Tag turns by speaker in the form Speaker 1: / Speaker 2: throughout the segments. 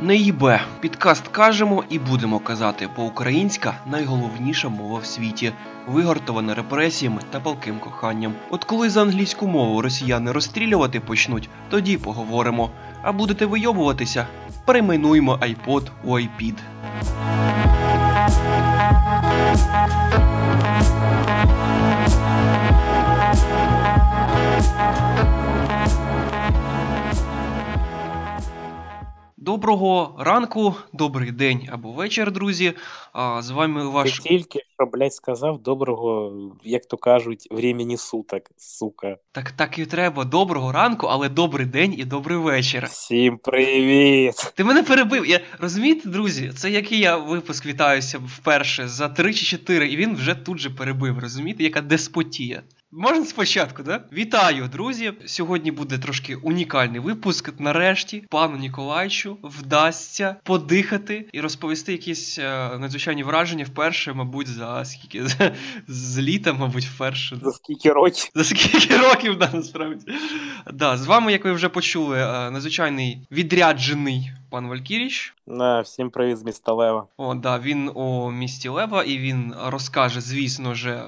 Speaker 1: Не їбе. Підкаст кажемо і будемо казати, бо українська найголовніша мова в світі, вигортована репресіями та палким коханням. От коли за англійську мову росіяни розстрілювати почнуть, тоді поговоримо. А будете вийобуватися, перейменуємо iPod у iPid. Доброго ранку, добрий день або вечір, друзі. З вами ваш
Speaker 2: Ти тільки що, блядь, сказав доброго, як то кажуть, времени суток, сука.
Speaker 1: так, так і треба. Доброго ранку, але добрий день і добрий вечір.
Speaker 2: Всім привіт!
Speaker 1: Ти мене перебив. Я розумієте, друзі, це який я випуск вітаюся вперше за 3 чи 4, і він вже тут же перебив. Розумієте, яка деспотія. Можна спочатку, да? Вітаю, друзі! Сьогодні буде трошки унікальний випуск. Нарешті пану Ніколайчу вдасться подихати і розповісти якісь е, надзвичайні враження вперше, мабуть, за скільки з, з літа, мабуть, вперше.
Speaker 2: За скільки років?
Speaker 1: За скільки років, да, насправді. Да, з вами, як ви вже почули, е, надзвичайний відряджений пан Валькіріч.
Speaker 2: На, всім привіт з міста Лева.
Speaker 1: О, да, він у місті Лева, і він розкаже, звісно ж, е,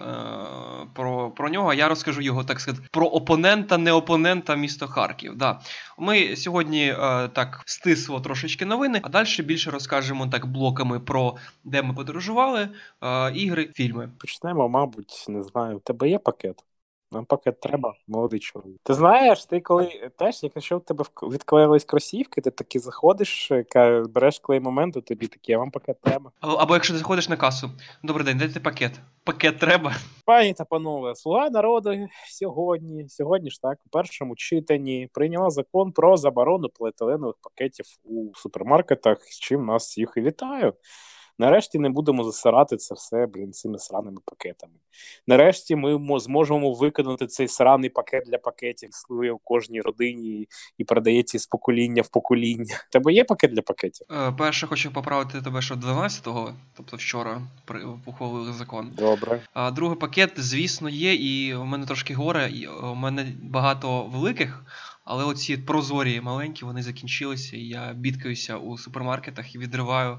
Speaker 1: про, про нього. Я розкажу його, так сказати, про опонента, не опонента місто Харків. Да. Ми сьогодні е, так стисло трошечки новини, а далі більше розкажемо так блоками про де ми подорожували, е, ігри, фільми.
Speaker 2: Почнемо, мабуть, не знаю. У тебе є пакет? Нам пакет треба, молодий чоловік. Ти знаєш, ти коли теж, якщо в тебе відклеїлись кросівки, ти таки заходиш, береш клей моменту, тобі такі, а вам пакет треба.
Speaker 1: Або якщо ти заходиш на касу, добрий день, дайте пакет. Пакет треба.
Speaker 2: Пані та панове, слуга народу сьогодні, сьогодні ж так, у першому читанні прийняла закон про заборону поліетиленових пакетів у супермаркетах, з чим нас всіх і вітаю. Нарешті не будемо засирати це все, блін, цими сраними пакетами. Нарешті ми мо- зможемо виконати цей сраний пакет для пакетів, існує у кожній родині і передається з покоління в покоління. Тебе є пакет для пакетів?
Speaker 1: Е, Перше хочу поправити тебе, що 12-го, тобто вчора, при ухвалили закон.
Speaker 2: Добре.
Speaker 1: А другий пакет, звісно, є, і у мене трошки горе, і у мене багато великих, але оці прозорі маленькі, вони закінчилися, і я бідкаюся у супермаркетах і відриваю.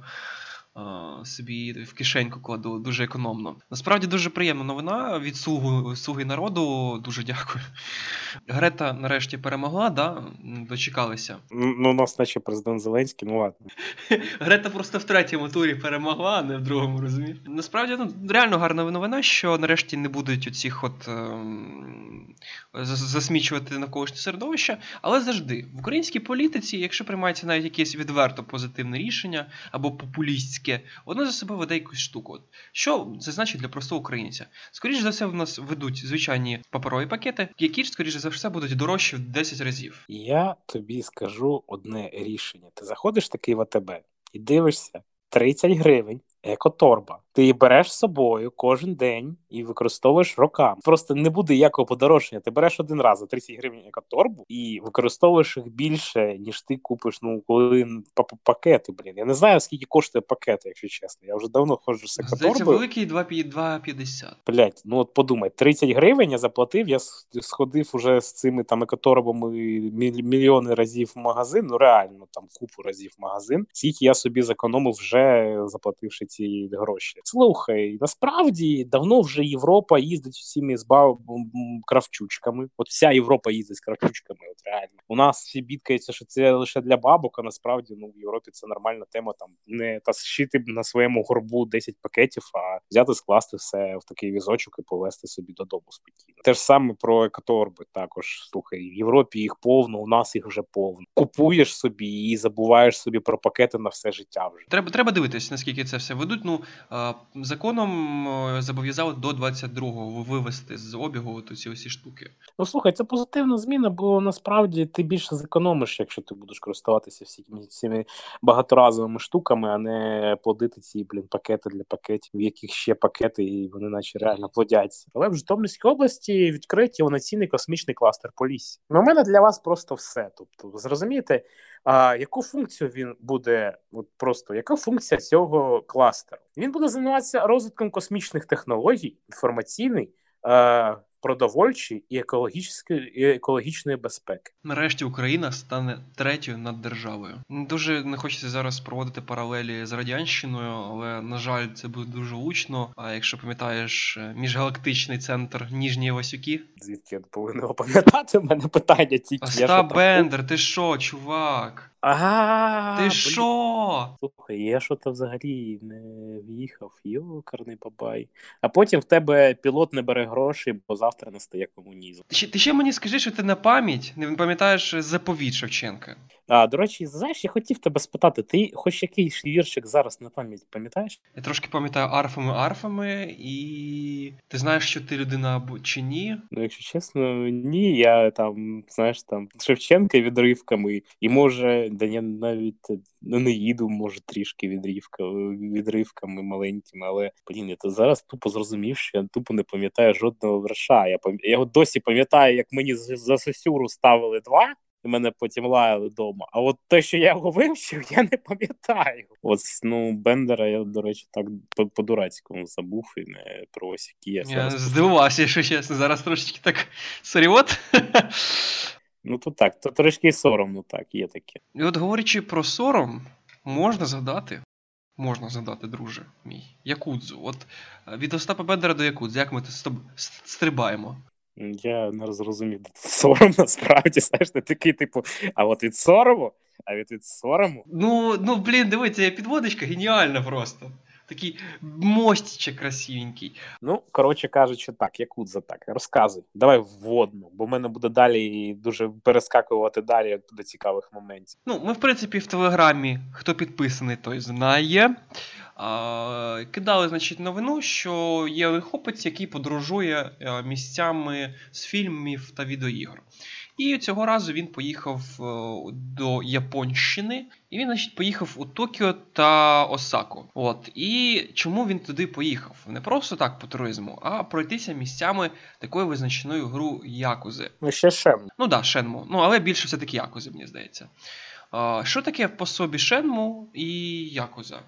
Speaker 1: Е, Собі в кишеньку кладу дуже економно. Насправді дуже приємна новина від слугу, слуги народу. Дуже дякую. Грета нарешті перемогла, да? Дочекалися.
Speaker 2: Ну, у нас наче президент Зеленський, ну ладно.
Speaker 1: Грета просто в третьому турі перемогла, а не в другому, розумієш? Насправді ну, реально гарна новина, що нарешті не будуть оцих от ем, зас- засмічувати навколишнє середовище, але завжди в українській політиці, якщо приймається навіть якесь відверто позитивне рішення або популістське, воно за себе веде якусь штуку. Що це значить для простого українця? Скоріше за все, в нас ведуть звичайні паперові пакети, які скоріше за все, будуть дорожчі в 10 разів.
Speaker 2: Я тобі скажу одне рішення. Ти заходиш такий в АТБ і дивишся 30 гривень, екоторба. Ти її береш з собою кожен день і використовуєш роками. Просто не буде якого подорожчання. Ти береш один раз за 30 гривень екоторбу і використовуєш їх більше, ніж ти купиш ну коли па- па- пакети. Блін. Я не знаю скільки коштує пакет, якщо чесно. Я вже давно ходжу з
Speaker 1: Здається, великий 2,50. 2,50.
Speaker 2: Блять, ну от подумай, 30 гривень я заплатив, я сходив уже з цими там екоторбами міль- мільйони разів в магазин, ну реально там купу разів в магазин. Скільки я собі зекономив вже заплативши ці гроші. Слухай, насправді давно вже Європа їздить усіми з бав... кравчучками. От вся Європа їздить з кравчучками. От реально. У нас всі бідкаються, що це лише для бабок, а насправді ну в Європі це нормальна тема. Там не тащити на своєму горбу 10 пакетів, а взяти, скласти все в такий візочок і повезти собі додому спокійно. Те ж саме про екоторби. Також слухай, в Європі їх повно, у нас їх вже повно. Купуєш собі і забуваєш собі про пакети на все життя вже.
Speaker 1: Треба, треба дивитись, наскільки це все ведуть. Ну, е, законом е, зобов'язали до 22-го вивести з обігу ці усі штуки.
Speaker 2: Ну слухай, це позитивна зміна, бо насправді ти більше зекономиш, якщо ти будеш користуватися всіми цими багаторазовими штуками, а не плодити ці блін пакети для пакетів, в яких ще пакети, і вони наче реально плодяться. Але в Житомирській області відкриті інноваційний космічний кластер Полісся. Ну, у мене для вас просто все. Тобто, зрозумієте, а яку функцію він буде, от просто яка функція цього кластеру? Він буде займатися розвитком космічних технологій, інформаційний. Е, продовольчої і екологічної і екологічної безпеки.
Speaker 1: Нарешті Україна стане третьою над державою. Дуже не хочеться зараз проводити паралелі з радянщиною, але на жаль, це буде дуже учно. А якщо пам'ятаєш міжгалактичний центр Ніжні Васюки,
Speaker 2: звідки я повинен пам'ятати? У мене питання тільки
Speaker 1: Остап Бендер, ти що, чувак?
Speaker 2: Ага,
Speaker 1: Ти що?
Speaker 2: Слухай, я що то взагалі не в'їхав, йокарний бабай. А потім в тебе пілот не бере гроші, бо завтра настає комунізм.
Speaker 1: Ти ще, ти ще мені скажи, що ти на пам'ять не пам'ятаєш заповідь Шевченка.
Speaker 2: А, до речі, знаєш, я хотів тебе спитати, ти хоч якийсь віршик зараз на пам'ять пам'ятаєш?
Speaker 1: Я трошки пам'ятаю арфами арфами, і ти знаєш, що ти людина або чи ні?
Speaker 2: Ну, якщо чесно, ні. Я там, знаєш, там Шевченка відривками, і може, да я навіть ну, не їду, може, трішки відривка, відривками маленькими, але блін, я то зараз тупо зрозумів, що я тупо не пам'ятаю жодного верша. Я пам... я досі пам'ятаю, як мені за Сосюру ставили два і мене потім лаяли вдома. А от те, що я його вивчив, я не пам'ятаю. От ну Бендера я, до речі, так по-дурацькому забув і не про ось які
Speaker 1: я. Я здивувався, якщо чесно. Зараз трошечки так сорівот.
Speaker 2: Ну, то так, то трошки соромно, так, є таке.
Speaker 1: І от говорячи про сором, можна згадати. Можна згадати, друже мій, Якудзу. От е, від Остапа Бендера до Якудзу, як ми тут стрибаємо?
Speaker 2: Я не зрозумів, де тут сором насправді, знаєш, ти такий, типу, а от від сорому, а від від сорому.
Speaker 1: Ну, ну блін, дивіться, підводочка геніальна просто. Такий мостичок красивенький.
Speaker 2: Ну, коротше кажучи, так, Якудза так. Розказуй. Давай вводну, бо в мене буде далі дуже перескакувати далі до цікавих моментів.
Speaker 1: Ну, ми, в принципі, в Телеграмі, хто підписаний, той знає. А, Кидали, значить, новину, що є хлопець, який подорожує е, місцями з фільмів та відеоігр. І цього разу він поїхав е, до Японщини, і він, значить, поїхав у Токіо та Осаку. От і чому він туди поїхав? Не просто так по туризму, а пройтися місцями такої визначеної гру Якузи.
Speaker 2: Ну ще Шенму.
Speaker 1: Ну так, да, Шенму. Ну але більше все таки Якузи, мені здається. А, Що таке по собі Шенму і Якуза?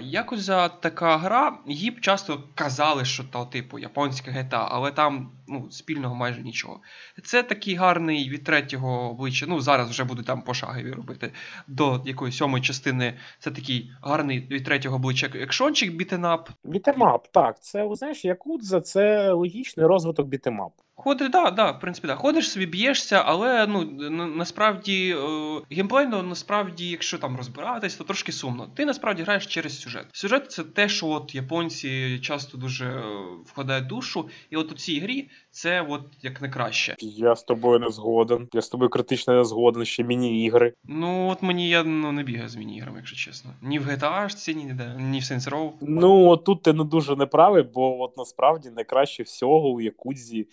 Speaker 1: Якуза така гра, їй б часто казали, що то, типу, японська гета, але там ну, спільного майже нічого. Це такий гарний від третього обличчя. Ну, зараз вже буду там пошагові робити. До якоїсь сьомої частини це такий гарний від третього обличчя екшончик бітенап.
Speaker 2: Бітемап, так. Це, знаєш, Якудза це логічний розвиток бітемап.
Speaker 1: Ходиш, да, да, в принципі, да. Ходиш собі, б'єшся, але ну насправді е, геймплейно, насправді, якщо там розбиратись, то трошки сумно. Ти насправді граєш через сюжет. Сюжет це те, що от японці часто дуже е, вкладають душу, і от у цій грі це от як не краще.
Speaker 2: Я з тобою не згоден. Я з тобою критично не згоден. Ще міні-ігри.
Speaker 1: Ну от мені я ну не бігаю з міні-іграми, якщо чесно. Ні в GTA, ні ніде, ні в Saints Row.
Speaker 2: Ну от тут ти не дуже неправий, бо от насправді найкраще всього у Якудзі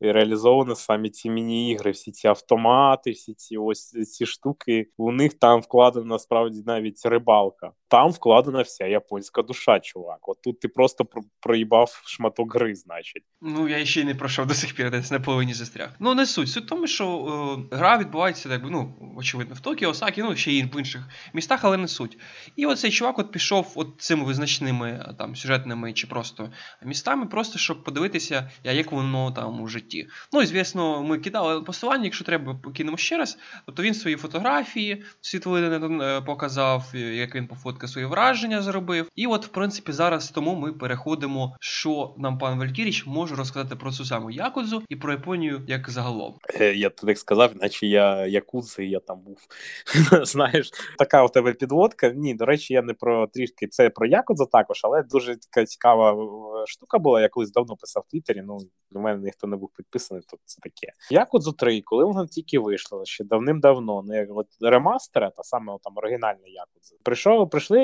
Speaker 2: реалізовано саме ці міні-ігри, всі ці автомати, всі ці ось ці штуки. У них там вкладена насправді навіть рибалка. Там вкладена вся японська душа, чувак. От тут ти просто проїбав шматок гри, значить.
Speaker 1: Ну я ще й не пройшов до сих пір, десь на половині застряг. Ну не суть. Суть в тому, що е, гра відбувається, якби ну очевидно, в Токіо, Осакі, ну ще й в інших містах, але не суть. І оцей чувак от пішов от цими визначними там сюжетними чи просто містами, просто щоб подивитися, як воно там у житті. Ну і звісно, ми кидали посилання, якщо треба, покинемо ще раз. Тобто він свої фотографії, світлини е, показав, як він пофоткав свої враження зробив. І от, в принципі, зараз тому ми переходимо, що нам пан Валькіріч може розказати про цю саму Якудзу і про Японію як загалом.
Speaker 2: Е, я так сказав, наче я Якудзи, я там був. Знаєш, така у тебе підводка. Ні, до речі, я не про трішки це про Якудзу також, але дуже така цікава штука була. Я колись давно писав в Твіттері. Ну до мене ніхто не був підписаний, то це таке. Як от зо 3, коли вона тільки вийшла, ще давним-давно, не от ремастера, та саме там оригінальна Якудза, прийшов, прийшли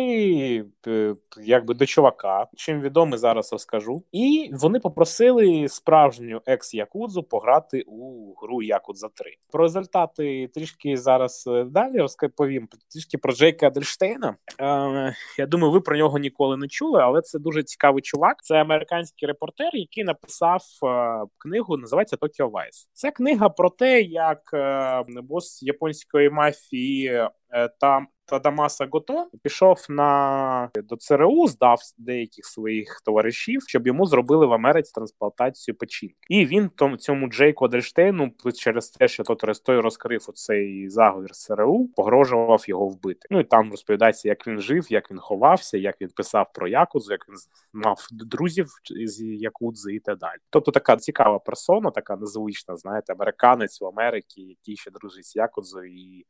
Speaker 2: е, якби до чувака, чим відомий зараз розкажу. І вони попросили справжню екс-якудзу пограти у гру Якудза 3. Про результати трішки зараз е, далі розповім трішки про Джейка Адельштейна. Е, Я думаю, ви про нього ніколи не чули, але це дуже цікавий чувак. Це американський репортер, який написав е, книгу називається Tokyo Vice. Це книга про те, як е, бос японської мафії е, та Адамаса Гото пішов на до ЦРУ, здав деяких своїх товаришів, щоб йому зробили в Америці трансплантацію печінки. І він тому цьому Джейку Адельштейну через те, що той розкрив оцей заговір ЦРУ, погрожував його вбити. Ну і там розповідається, як він жив, як він ховався, як він писав про якудзу, як він мав друзів з якудзи і так далі. Тобто така цікава персона, така незвична, знаєте, американець в Америці, який ще дружить з якудзою і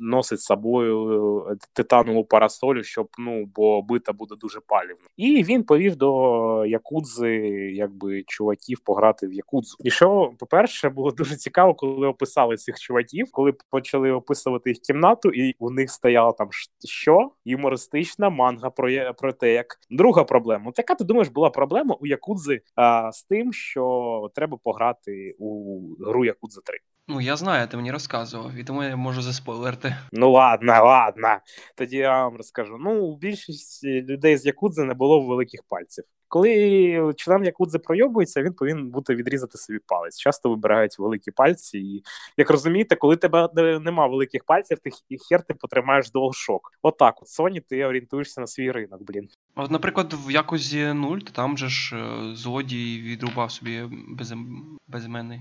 Speaker 2: носить з собою титанову парасолю, щоб ну бо бита буде дуже палівно. І він повів до якудзи, якби чуваків пограти в якудзу. І що, по-перше, було дуже цікаво, коли описали цих чуваків, коли почали описувати їх кімнату, і у них стояло там що юмористична манга про про те, як друга проблема. От яка ти думаєш, була проблема у Якудзи а, з тим, що треба пограти у гру Якудза 3?
Speaker 1: Ну, я знаю, ти мені розказував, і тому я можу заспойлерти.
Speaker 2: Ну ладно, ладно. Тоді я вам розкажу. Ну, у більшості людей з Якудзи не було великих пальців. Коли член Якудзи пройобується, він повинен бути відрізати собі палець. Часто вибирають великі пальці, і як розумієте, коли тебе нема великих пальців, ти хер ти потримаєш DualShock. Отак, от Sony ти орієнтуєшся на свій ринок, блін.
Speaker 1: От, наприклад, в Якузі 0, там же ж е, злодій відрубав собі безем... безіменний.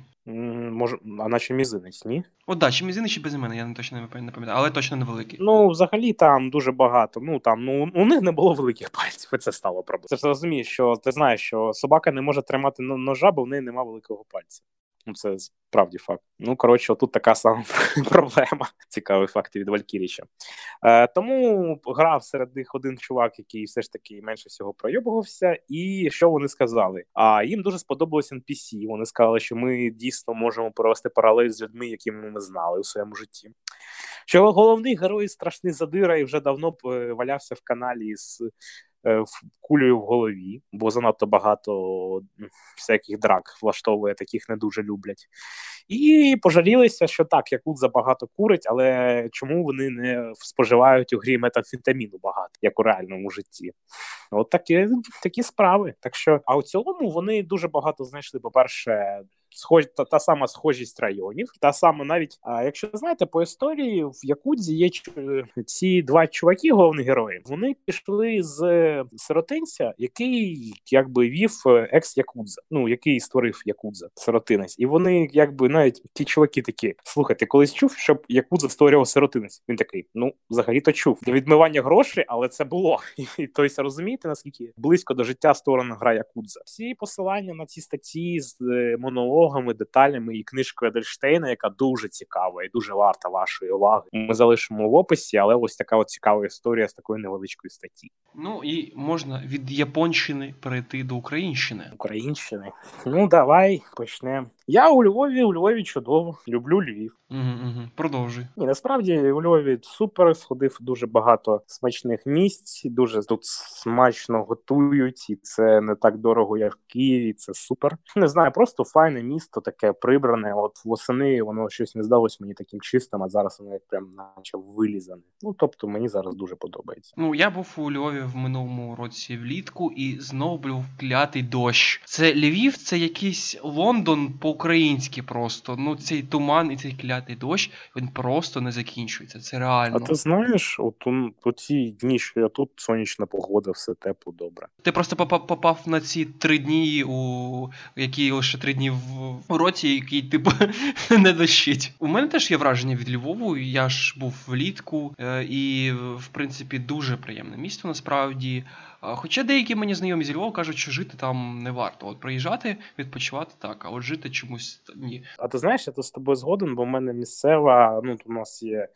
Speaker 2: Може, а наче мізинець, ні?
Speaker 1: О, да, чи мізинець, чи безіменний, я не точно не пам'ятаю, але точно невеликий.
Speaker 2: Ну, взагалі там дуже багато. Ну там ну у них не було великих пальців, і це стало проблемою. Це ж розумієш, що ти знаєш, що собака не може тримати ножа, бо в неї немає великого пальця. Ну, це справді факт. Ну, коротше, тут така сама проблема. Цікавий факт від Валькіріча. Е, Тому грав серед них один чувак, який все ж таки менше всього пройобувався. І що вони сказали? А їм дуже сподобалось NPC. Вони сказали, що ми дійсно можемо провести паралель з людьми, якими ми знали у своєму житті. Що головний герой страшний задира і вже давно е, валявся в каналі з кулею в голові, бо занадто багато всяких драк влаштовує, таких не дуже люблять. І пожалілися, що так, Якут забагато курить, але чому вони не споживають у грі метамфетаміну багато, як у реальному житті? От такі такі справи. Так що, а у цілому вони дуже багато знайшли. По перше, схож та, та сама схожість районів, та сама навіть а якщо знаєте по історії в Якудзі є ці два чуваки, головні герої. Вони пішли з сиротинця, який якби вів е, екс Якудза, ну який створив Якудза, сиротинець, і вони якби навіть ті чуваки такі слухайте, колись чув, щоб Якудза створював сиротинець. Він такий, ну взагалі то чув для відмивання грошей, але це було і тобто, розумієте наскільки близько до життя створена гра Якудза. Всі посилання на ці статті з е, монологами, деталями і книжкою Едельштейна, яка дуже цікава і дуже варта вашої уваги. Ми залишимо в описі, але ось така от цікава історія з такої невеличкої статті.
Speaker 1: Ну і можна від Японщини перейти до Українщини.
Speaker 2: Українщини. Ну давай почнемо. Я у Львові, у Львові чудово, люблю Львів.
Speaker 1: Угу, угу. Продовжуй.
Speaker 2: Ні, насправді у Львові супер. Сходив дуже багато смачних місць. Дуже тут смачно готують, і це не так дорого, як в Києві. Це супер. Не знаю, просто файне місто, таке прибране. От восени воно щось не здалось мені таким чистим, а зараз воно як прям наче вилізане. Ну тобто мені зараз дуже подобається.
Speaker 1: Ну я був у Львові в минулому році влітку, і знову був клятий дощ. Це Львів, це якийсь Лондон по українськи просто. Ну цей туман і цей клятий дощ він просто не закінчується. Це реально.
Speaker 2: А ти знаєш, от у ці дні, що я тут сонячна погода, все тепло, добре.
Speaker 1: Ти просто попав попав на ці три дні, у які лише три дні в році, який типу не дощить. У мене теж є враження від Львову. Я ж був влітку, е, і в принципі дуже приємне місто насправді. Хоча деякі мені знайомі зі Львова кажуть, що жити там не варто. От приїжджати, відпочивати так, а от жити чомусь ні.
Speaker 2: А ти знаєш, я тут з тобою згоден, бо в мене місцева, ну у нас є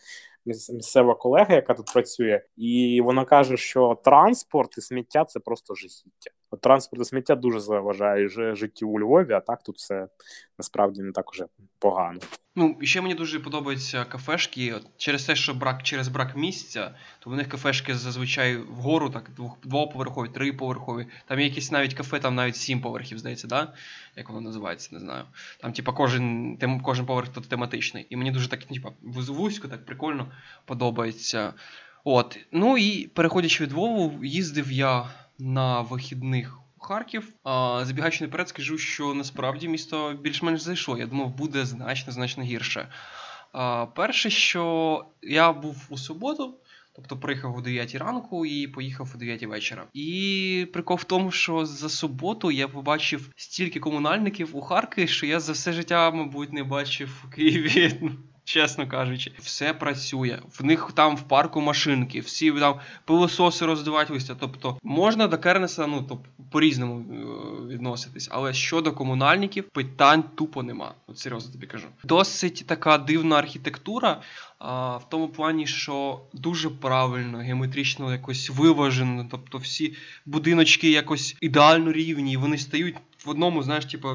Speaker 2: місцева колега, яка тут працює, і вона каже, що транспорт і сміття це просто жахіття. Транспорт і сміття дуже заважає життю у Львові, а так тут все насправді не так уже погано.
Speaker 1: Ну, і ще мені дуже подобаються кафешки. Через те, що брак через брак місця, то в них кафешки зазвичай вгору, так, двох, двоповерхові, триповерхові. Там є якісь навіть кафе, там навіть сім поверхів, здається, да? як воно називається, не знаю. Там, типа, кожен тем, кожен поверх тут тематичний. І мені дуже так, типа, вузько, так прикольно подобається. От. Ну і переходячи від Вову, їздив я на вихідних Харків. А, Забігаючи наперед, скажу, що насправді місто більш-менш зайшло. Я думав, буде значно значно гірше. А, Перше, що я був у суботу, Тобто приїхав о 9 ранку і поїхав о 9 вечора. І прикол в тому, що за суботу я побачив стільки комунальників у Харкові, що я за все життя, мабуть, не бачив у Києві. Чесно кажучи, все працює. В них там в парку машинки, всі там пилососи роздувають листя. Тобто можна до Кернеса ну тобто, по-різному е, відноситись. Але щодо комунальників, питань тупо нема. От серйозно тобі кажу. Досить така дивна архітектура. А, В тому плані, що дуже правильно, геометрично якось виважено. Тобто всі будиночки якось ідеально рівні, вони стають в одному, знаєш, типу,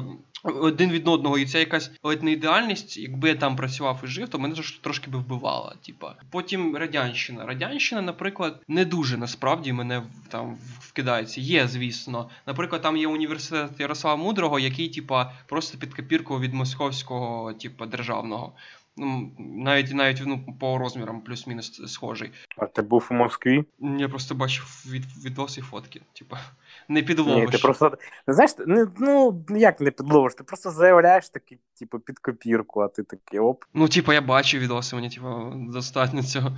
Speaker 1: один від одного. І це якась ледь не ідеальність, якби я там працював і жив, то мене трошки, би вбивала. Типа. Потім Радянщина. Радянщина, наприклад, не дуже насправді мене там вкидається. Є, звісно. Наприклад, там є університет Ярослава Мудрого, який, типа, просто під копірку від московського, типа, державного. Ну, навіть навіть ну, по розмірам плюс-мінус схожий.
Speaker 2: А ти був у Москві?
Speaker 1: Я просто бачив від, відоси фотки. Типа, не підловиш.
Speaker 2: Ні, ти просто знаєш, не, ну як не підловиш, ти просто заявляєш такий, типу, під копірку, а ти такий оп.
Speaker 1: Ну, типу, я бачив відоси, мені типу, достатньо цього.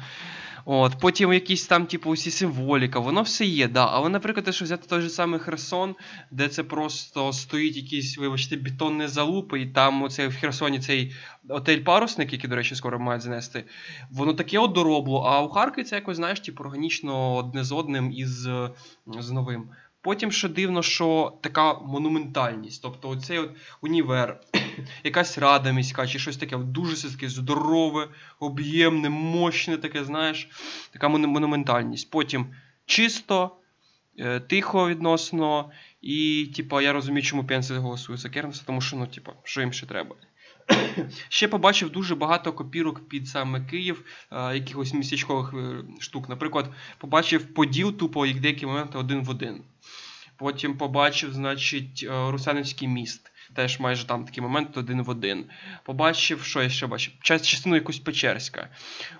Speaker 1: От, Потім якісь там, типу, усі символіка, воно все є, да. Але, наприклад, якщо взяти той же самий Херсон, де це просто стоїть якісь, вибачте, бетонні залупи, і там оце, в Херсоні цей отель парусник, який, до речі, скоро мають занести, воно таке от доробло, а у Харкові це якось, знаєш, типу, органічно одне з одним і з, з новим. Потім ще дивно, що така монументальність. Тобто оцей от універ, якась рада міська чи щось таке дуже таке здорове, об'ємне, мощне, таке, знаєш, така монументальність. Потім чисто, е, тихо відносно, і, типу, я розумію, чому пенсії голосують за Кернеса, тому що, ну, типу, що їм ще треба. Ще побачив дуже багато копірок під саме Київ, е, якихось містечкових е, штук. Наприклад, побачив поділ тупо як деякі моменти один в один. Потім побачив, значить, е, Русанівський міст. Теж майже там такий момент один в один. Побачив, що я ще бачив? Частину якусь Печерська.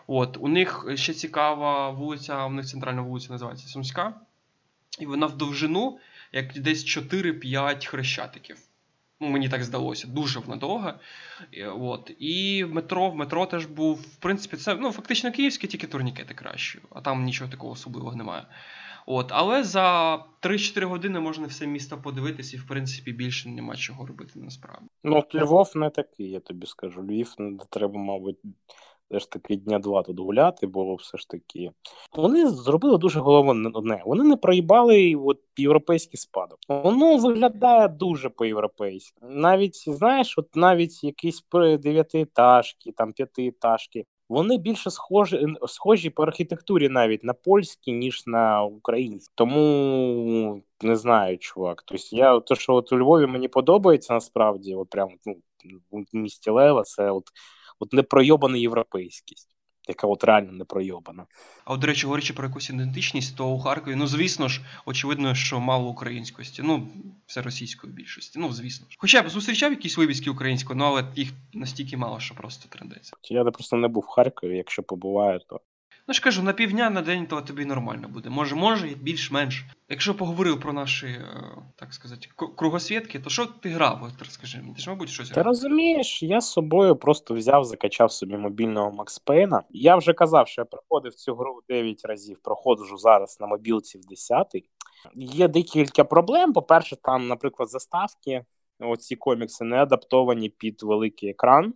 Speaker 1: От, У них ще цікава вулиця, у них центральна вулиця називається Сумська. І вона в довжину, як десь 4-5 хрещатиків. Ну, Мені так здалося, дуже вона довга. От. І в метро в метро теж був. В принципі, це ну, фактично київське, тільки турнікети краще, а там нічого такого особливого немає. От, Але за 3-4 години можна все місто подивитися, і в принципі більше нема чого робити насправді.
Speaker 2: Ну, Львов не такий, я тобі скажу. Львів треба, мабуть, все ж таки дня два тут гуляти, бо все ж таки. Вони зробили дуже головне одне. Вони не проїбали от європейський спадок. Воно виглядає дуже по-європейськи. Навіть знаєш, от навіть якісь дев'ятиетажки, там п'ятиетажки. Вони більше схожі схожі по архітектурі навіть на польські, ніж на українські. Тому не знаю, чувак. Тобто я то, що от у Львові мені подобається насправді, от прямо ну, місті Лева, це от от непройобана європейськість, яка от реально не пройобана.
Speaker 1: А от, до речі, говорячи про якусь ідентичність, то у Харкові, ну звісно ж, очевидно, що мало українськості. Ну, все російської більшості. Ну, звісно ж. Хоча б зустрічав якісь вивіски української, ну але їх настільки мало, що просто трендеться.
Speaker 2: Я просто не був в Харкові, якщо побуваю, то
Speaker 1: Ну ж кажу, на півдня на день то тобі нормально буде. Може, може, більш-менш. Якщо поговорили про наші, е, так сказати, кругосвітки, то що ти грав? От розкажи мені, ти ж, мабуть, щось
Speaker 2: Ти розумієш, я з собою просто взяв, закачав собі мобільного Макс Пейна. Я вже казав, що я проходив цю гру 9 разів, проходжу зараз на мобілці в 10 Є декілька проблем. По-перше, там, наприклад, заставки. Оці комікси не адаптовані під великий екран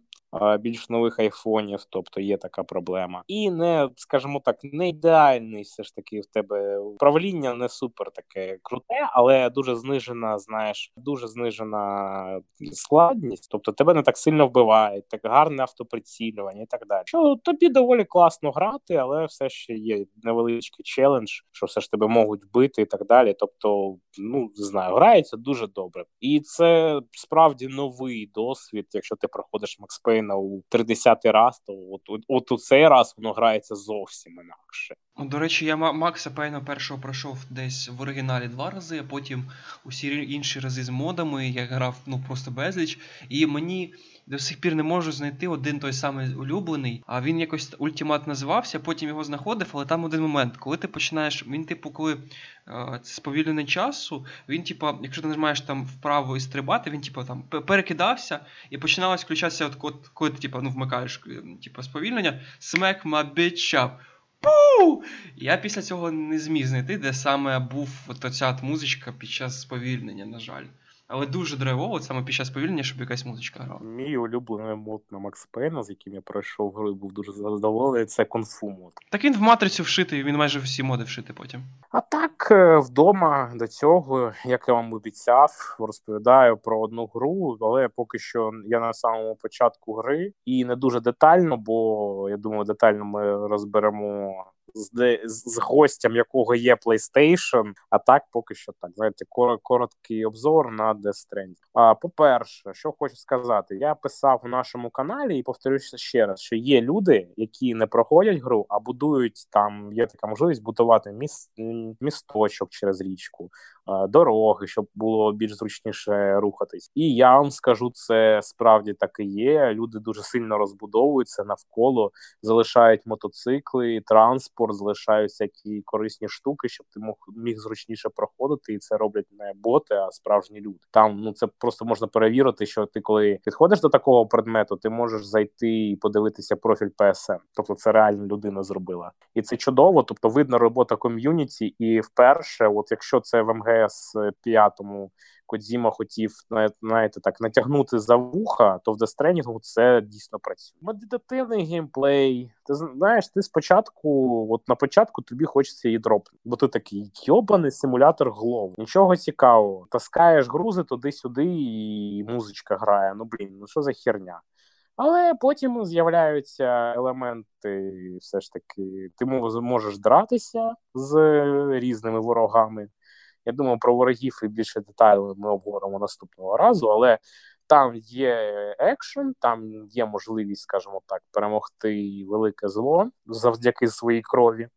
Speaker 2: більш нових айфонів, тобто є така проблема, і не скажімо так, не ідеальний все ж таки в тебе управління не супер таке круте, але дуже знижена, знаєш, дуже знижена складність, тобто тебе не так сильно вбивають, так гарне автоприцілювання і так далі. Що тобі доволі класно грати, але все ще є невеличкий челендж, що все ж тебе можуть вбити і так далі. Тобто, ну не знаю, грається дуже добре, і це справді новий досвід, якщо ти проходиш Max Payne Пейна у 30 раз, то от, от, от у цей раз воно грається зовсім інакше.
Speaker 1: До речі, я Макса певно першого пройшов десь в оригіналі два рази, а потім усі інші рази з модами я грав ну просто безліч. І мені до сих пір не можу знайти один той самий улюблений, а він якось ультимат називався, потім його знаходив, але там один момент, коли ти починаєш, він, типу, коли е, це сповільнений часу, він, типу, якщо ти нажимаєш там вправо і стрибати, він типу, там перекидався і починалось включатися, от, коли ти типу, ну, вмикаєш типу, сповільнення, my bitch пу! Я після цього не зміг знайти, де саме був от оця музичка під час сповільнення, на жаль. Але дуже драйвово, саме під час повільнення, щоб якась музичка грала.
Speaker 2: Мій улюблений мод на Макс Пейна, з яким я пройшов гру і був дуже задоволений, це кунг-фу мод.
Speaker 1: Так він в матрицю вшитий, він майже всі моди вшити потім.
Speaker 2: А так, е, вдома до цього, як я вам обіцяв, розповідаю про одну гру, але поки що я на самому початку гри і не дуже детально, бо я думаю, детально ми розберемо з з гостям, якого є PlayStation, А так, поки що так. Знаєте, кор- короткий обзор на Death Stranding. А по-перше, що хочу сказати, я писав у нашому каналі і повторюся ще раз, що є люди, які не проходять гру, а будують там. Є така можливість будувати міс... місточок через річку, дороги, щоб було більш зручніше рухатись. І я вам скажу, це справді так і є. Люди дуже сильно розбудовуються навколо, залишають мотоцикли, транспорт, залишають всякі корисні штуки, щоб ти мог міг зручніше проходити, і це роблять не боти, а справжні люди. Там ну це просто можна перевірити, що ти, коли підходиш до такого предмету, ти можеш зайти і подивитися профіль PSN. Тобто це реально людина зробила, і це чудово. Тобто, видно робота ком'юніті, і вперше, от якщо це в МГС 5 Кодзіма хотів знаєте, так натягнути за вуха, то в дестренігу це дійсно працює. Медитативний геймплей. Ти знаєш, ти спочатку, от на початку тобі хочеться її дропнути, бо ти такий йобаний симулятор глов. Нічого цікавого. Таскаєш грузи туди-сюди, і музичка грає. Ну блін, ну що за херня? Але потім з'являються елементи, все ж таки, ти можеш дратися з різними ворогами. Я думаю, про ворогів і більше деталей ми обговоримо наступного разу, але там є екшен, там є можливість, скажімо так, перемогти велике зло завдяки своїй крові.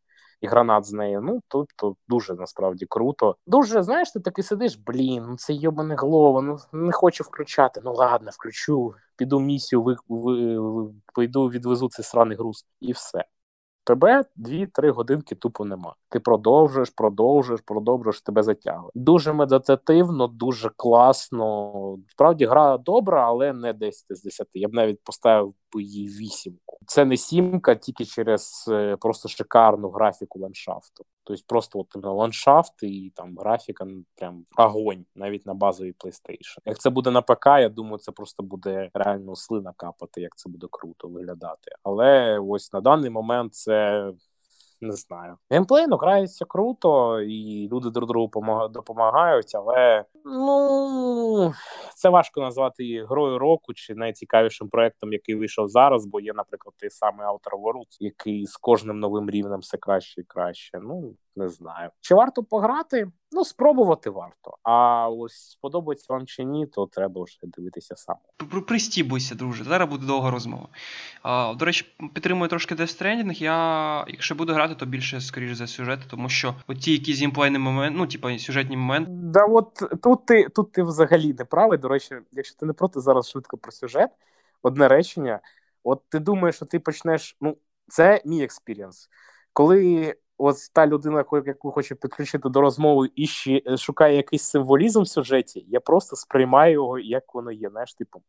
Speaker 2: І гранат з нею. Ну тут, тут дуже насправді круто. Дуже знаєш, ти таки сидиш, блін, ну це йобане голова, ну не хочу включати. Ну ладно, включу, піду місію, ви, ви, ви, пойду відвезу цей сраний груз, і все. Тебе 2-3 годинки тупо нема. Ти продовжуєш, продовжуєш, продовжуєш, тебе затягує. Дуже медитативно, дуже класно. Справді гра добра, але не 10 з 10. Я б навіть поставив її вісімку. Це не сімка, тільки через е, просто шикарну графіку ландшафту. Тобто просто от ландшафт і там графіка прям огонь, навіть на базовій PlayStation. Як це буде на ПК, я думаю, це просто буде реально слина капати, як це буде круто виглядати. Але ось на даний момент це не знаю. Геймплей ну, грається круто, і люди друг другу допомагають, але ну це важко назвати грою року чи найцікавішим проектом, який вийшов зараз, бо є, наприклад, той самий автор Worlds, який з кожним новим рівнем все краще і краще. Ну не знаю. Чи варто пограти? Ну, спробувати варто. А ось сподобається вам чи ні, то треба вже дивитися сам.
Speaker 1: Пристібуйся, друже. Зараз буде довга розмова. А, До речі, підтримую трошки Death Stranding. Я, якщо буду грати, то більше скоріш за сюжети, тому що оті якісь геймплейні моменти, ну, типа сюжетні моменти.
Speaker 2: Да, от тут ти тут ти взагалі не правий. До речі, якщо ти не проти зараз швидко про сюжет, одне речення. От ти думаєш, що ти почнеш. Ну, це мій experience. Коли ось та людина, яку хоче підключити до розмови і ще е, шукає якийсь символізм в сюжеті, я просто сприймаю його, як воно є. Знаєш, типу,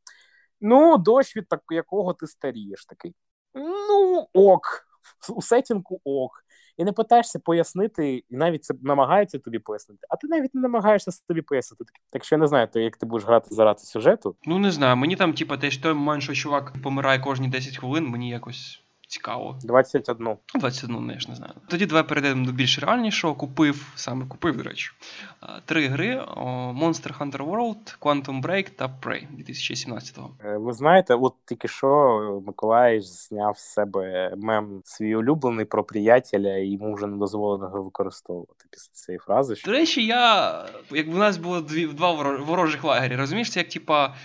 Speaker 2: ну, досвід так, якого ти старієш такий. Ну, ок, у сетінку ок. І не питаєшся пояснити, і навіть це намагається тобі пояснити, а ти навіть не намагаєшся собі пояснити. Так що я не знаю, то як ти будеш грати заради сюжету.
Speaker 1: Ну не знаю, мені там, типа, те, той момент, що чувак помирає кожні 10 хвилин, мені якось Цікаво.
Speaker 2: 21.
Speaker 1: 21, ну, я ж не знаю. Тоді давай перейдемо до більш реальнішого. Купив, саме купив, до речі, три гри: Monster Hunter World, Quantum Break та Prey 2017-го.
Speaker 2: Е, ви знаєте, от тільки що Миколай зняв з себе мем свій улюблений про приятеля, і йому вже не дозволено його використовувати після цієї фрази.
Speaker 1: До речі, я як в нас було дві два ворожих лагері, розумієш, це як типа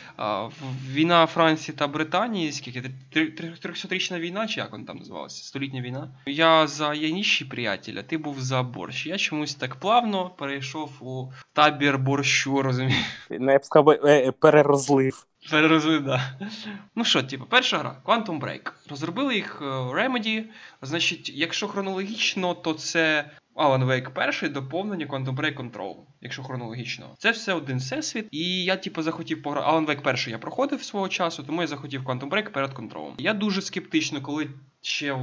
Speaker 1: війна Франції та Британії, скільки 300-річна війна, чи як? Як він там називався? Столітня війна. Я за Яніші приятеля, ти був за борщ. Я чомусь так плавно перейшов у табір борщу, розумієш?
Speaker 2: Ну, я б сказав, е, перерозлив.
Speaker 1: Перерозлив, да. Ну що, типу, перша гра Quantum Break. Розробили їх е, Remedy. Значить, якщо хронологічно, то це Alan Wake перший доповнення Quantum Break Control, якщо хронологічно. Це все один всесвіт. І я, типу, захотів пограти. Alan Wake перший я проходив свого часу, тому я захотів Quantum Break перед Control. Я дуже скептично, коли ще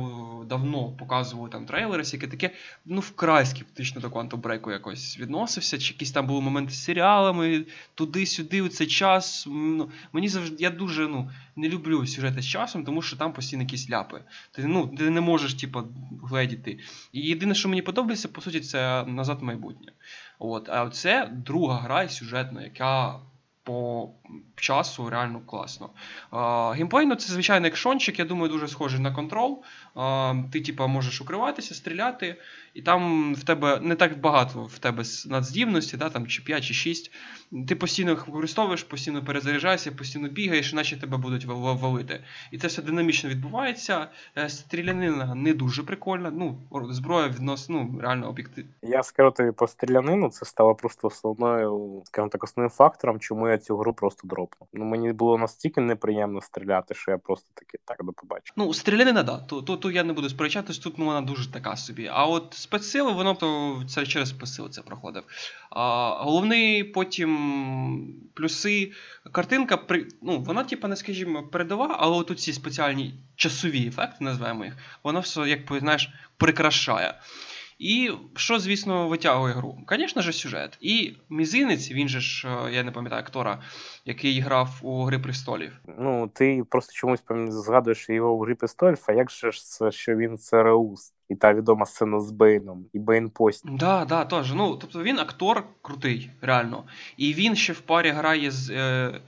Speaker 1: давно показували там трейлери, всяке таке, ну, вкрай скептично до Quantum Break якось відносився, чи якісь там були моменти з серіалами, туди-сюди, у цей час. Ну, Мені завжди я дуже ну, не люблю сюжети з часом, тому що там постійно якісь ляпи. Ти ну, ти не можеш, типу, гледіти. І єдине, що мені подобається, по суті, це назад в майбутнє. От, А це друга гра сюжетна, яка по часу реально класно. Геймплей, ну це звичайний екшончик, я думаю, дуже схожий на контрол. Ти, типа, можеш укриватися, стріляти, і там в тебе не так багато в тебе надздібності, да, там чи 5 чи 6. Ти постійно їх використовуєш, постійно перезаряджаєшся, постійно бігаєш, іначе тебе будуть валити. І це все динамічно відбувається. Е, стрілянина не дуже прикольна. Ну, зброя відносно ну, реально об'єктивна.
Speaker 2: Я скажу тобі по стрілянину, це стало просто основною, скажімо так, основним фактором, чому я цю гру просто дропнув. Ну мені було настільки неприємно стріляти, що я просто таки так до побачив.
Speaker 1: Ну, стрілянина, да. Тут, тут, я не буду сперечатись, тут ну, вона дуже така собі. А от спецсили, воно то це через спецсили це проходив. А, Головний потім плюси. Картинка при, ну, вона, типа, не скажімо, передова, але от ці спеціальні часові ефекти, називаємо їх, воно все, як знаєш, прикрашає. І що, звісно, витягує гру? Звісно ж, сюжет. І мізинець, він же ж, е, я не пам'ятаю актора, який грав у Гри престолів.
Speaker 2: Ну, ти просто чомусь згадуєш його у Гри престолів, а як же ж це, що він це Реус? І та відома сцена з Бейном, і Бейн Пост.
Speaker 1: Да, да, теж. Ну, тобто він актор крутий, реально. І він ще в парі грає з. Е...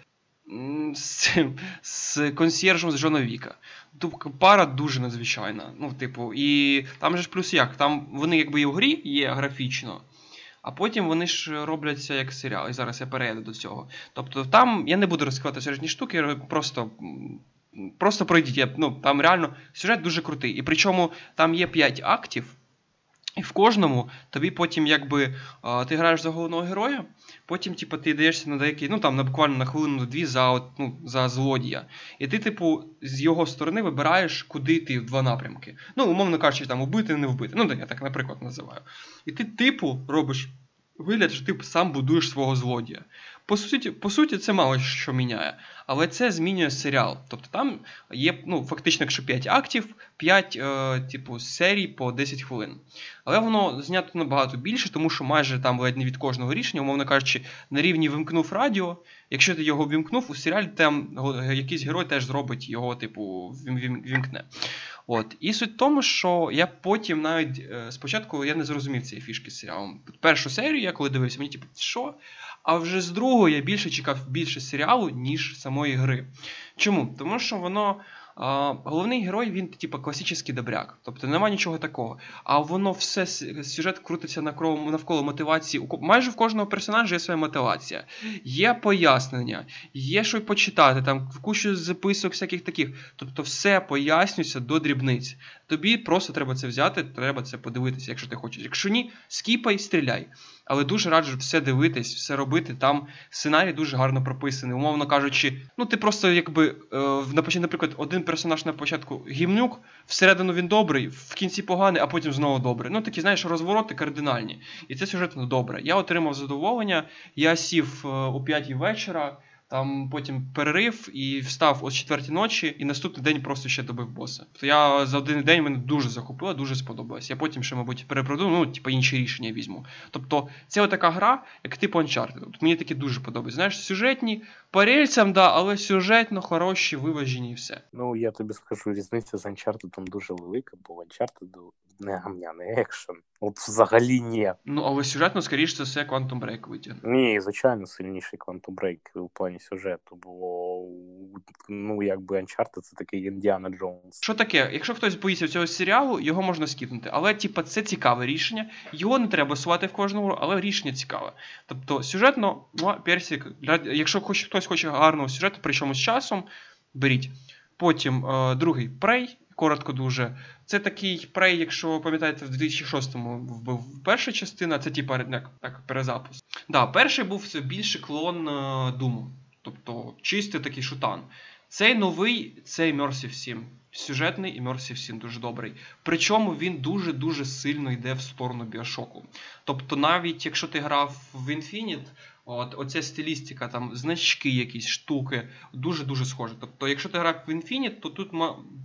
Speaker 1: З з консьєржем з Джона Віка. Тобто пара дуже надзвичайна. Ну, типу, і там же ж плюс як, там вони якби і в грі є графічно, а потім вони ж робляться як серіал. І зараз я перейду до цього. Тобто там я не буду розкривати сюжетні штуки, просто просто пройдіть. Я, ну, Там реально сюжет дуже крутий. І причому там є 5 актів. І в кожному тобі потім, якби ти граєш за головного героя, потім, типу, ти даєшся на деякий, ну там на буквально на хвилину-дві за ну, за злодія. І ти, типу, з його сторони вибираєш, куди йти в два напрямки. Ну, умовно кажучи, там вбити, не вбити. Ну, я так, наприклад, називаю. І ти, типу, робиш вигляд, що ти сам будуєш свого злодія. По суті, по суті, це мало що міняє. Але це змінює серіал. Тобто там є ну, фактично, якщо 5 актів, 5 е, типу, серій по 10 хвилин. Але воно знято набагато більше, тому що майже там ледь не від кожного рішення, умовно кажучи, на рівні вимкнув радіо. Якщо ти його вимкнув, у серіалі там якийсь герой теж зробить його, типу, вімкне. От. І суть в тому, що я потім навіть е, спочатку я не зрозумів цієї фішки з серіалом. Першу серію, я коли дивився, мені типу, що? А вже з другого я більше чекав більше серіалу, ніж самої гри. Чому? Тому що воно. Головний герой, він, типу, класичний добряк. Тобто нема нічого такого. А воно все сюжет крутиться навколо мотивації. Майже в кожного персонажа є своя мотивація. Є пояснення, є що почитати, там кучу записок всяких таких. Тобто все пояснюється до дрібниць. Тобі просто треба це взяти, треба це подивитися, якщо ти хочеш. Якщо ні, скіпай, стріляй. Але дуже раджу все дивитись, все робити. Там сценарій дуже гарно прописаний. Умовно кажучи, ну ти просто якби е, наприклад, один персонаж на початку гімнюк, всередину він добрий, в кінці поганий, а потім знову добрий. Ну такі, знаєш, розвороти кардинальні. І це сюжетно добре. Я отримав задоволення, я сів е, о 5 вечора. Там потім перерив і встав о четвертій ночі, і наступний день просто ще добив боса. То я за один день мене дуже захопила, дуже сподобалось. Я потім ще, мабуть, перепродаю, ну, типу, інші рішення візьму. Тобто, це така гра, як типу Uncharted. От Мені такі дуже подобається. Знаєш, сюжетні, по да, але сюжетно хороші, виважені і все.
Speaker 2: Ну, я тобі скажу, різниця з Uncharted там дуже велика, бо в Uncharted не гамняний екшен. От взагалі ні.
Speaker 1: Ну, але сюжетно, скоріше це все Quantum Break витягне.
Speaker 2: Ні, звичайно, сильніший Quantum Break у плані сюжету, бо ну, якби Uncharted це такий Індіана Джонс.
Speaker 1: Що таке? Якщо хтось боїться цього серіалу, його можна скіпнути. Але, типа, це цікаве рішення. Його не треба сувати в кожну гру, але рішення цікаве. Тобто, сюжетно, ну, персик, якщо хоч хтось хоче гарного сюжету, причому з часом, беріть. Потім е, другий Prey, коротко дуже. Це такий Prey, якщо пам'ятаєте, в 2006-му був перша частина, це типа так, перезапуск. Да, перший був більше клон Думу. Тобто чистий такий шутан. Цей новий, цей Immersive 7. Сюжетний Immersive 7 дуже добрий. Причому він дуже-дуже сильно йде в сторону біошоку. Тобто, навіть якщо ти грав в Infinite, От, Оця стилістика, там, значки, якісь штуки, дуже-дуже схоже. Тобто, якщо ти грав в Infinite, то тут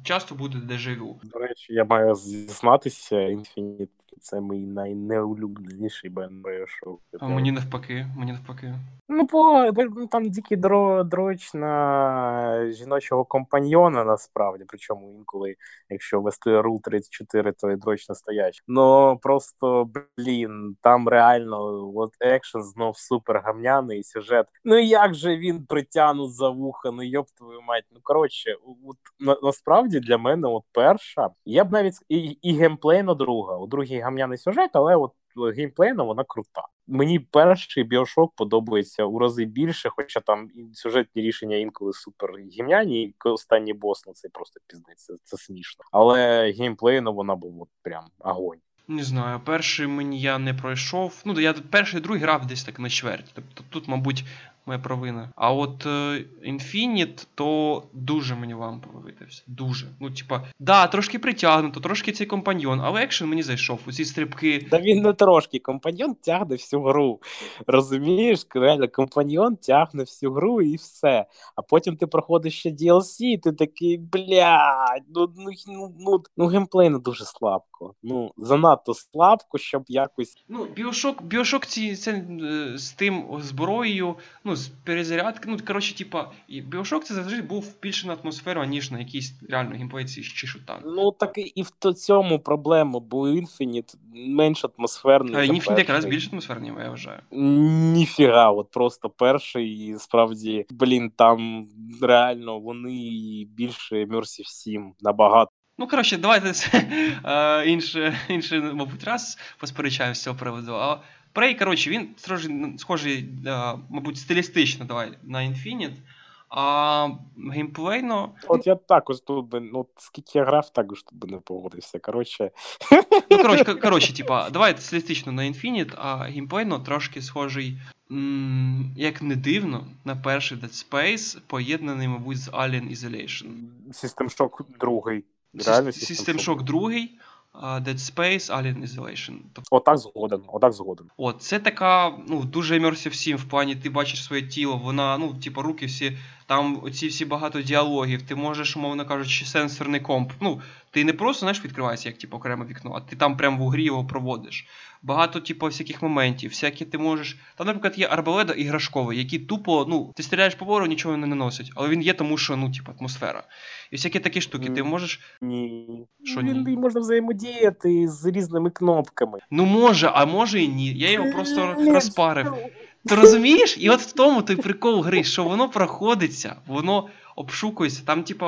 Speaker 1: часто буде дежавю.
Speaker 2: До речі, я маю зізнатися, Infinite це мій найнеулюбленіший Bioshock.
Speaker 1: А мені навпаки, мені навпаки.
Speaker 2: Ну, по там тільки дро, дроч на жіночого компаньйона, насправді. Причому інколи, якщо вести рул 34, то і дроч настоящий. Ну просто блін, там реально от екшен знов супер гамняний сюжет. Ну як же він притягнут за вуха? Ну йоп твою мать. Ну коротше, от на, насправді для мене, от перша, я б навіть і, і геймплейно друга. У другій гамняний сюжет, але от геймплейно вона крута. Мені перший біошок подобається у рази більше, хоча там сюжетні рішення інколи супер гімняні, і останній бос ну це просто піздець, це, смішно. Але геймплейно вона була прям огонь.
Speaker 1: Не знаю, перший мені я не пройшов. Ну, я перший другий грав десь так на чверть. Тобто тут, мабуть, моя провина. А от е, Infinite, то дуже мені вам повивитився. Дуже. Ну, типа, да, трошки притягнуто, трошки цей компаньйон, але екшен мені зайшов. Усі стрибки.
Speaker 2: Та він не трошки. Компаньйон тягне всю гру. Розумієш, реально, компаньйон тягне всю гру і все. А потім ти проходиш ще DLC, і ти такий, блядь, ну ну, ну, ну, ну геймплейно дуже слабко. Ну, занадто слабко, щоб якось.
Speaker 1: Ну, Біошок, Біошок ці, це, е, з тим зброєю, ну, з перезарядки. Ну, коротше, типа, і Біошок це завжди був більше на атмосферу, ніж на якісь реально геймплейці чи шутан.
Speaker 2: Ну так і в цьому проблема, бо Infinite менш атмосферний.
Speaker 1: А Infinite якраз більш атмосферний, я вважаю.
Speaker 2: Ніфіга, от просто перший, і справді, блін, там реально вони більше Mercy 7 набагато.
Speaker 1: Ну, коротше, давайте е, інше, інше, мабуть, раз посперечаємо з цього приводу. А Prey, коротше, він схожий, мабуть, стилістично давай, на Infinite. А геймплейно.
Speaker 2: От я також тут би, ну, скільки я грав, також тут би не погодився. Коротше.
Speaker 1: Ну, коротше, коротше, типа, давай стилістично на Infinite, а геймплейно трошки схожий, м- як не дивно, на перший Dead Space, поєднаний, мабуть, з Alien Isolation.
Speaker 2: System Shock другий. Реально
Speaker 1: System Shock другий. Dead Space, Alien Isolation.
Speaker 2: Тобто... Отак згоден, отак згоден.
Speaker 1: От, це така, ну, дуже Immersive Sim в плані, ти бачиш своє тіло, вона, ну, типу, руки всі, там оці всі багато діалогів, ти можеш, умовно кажучи, сенсорний комп. Ну, ти не просто, знаєш, відкриваєшся, як типу, окреме вікно, а ти там прямо в грі його проводиш багато, типу, всяких моментів, всякі ти можеш. Там, наприклад, є арбаледа іграшковий, який тупо, ну, ти стріляєш по вору, нічого не наносить. Але він є, тому що, ну, типу, атмосфера. І всякі такі штуки, ти можеш.
Speaker 2: Ні. Що він ні? можна взаємодіяти з різними кнопками.
Speaker 1: Ну, може, а може і ні. Я його просто розпарив. Ти розумієш? І от в тому той прикол гри, що воно проходиться, воно обшукується. Там, типу,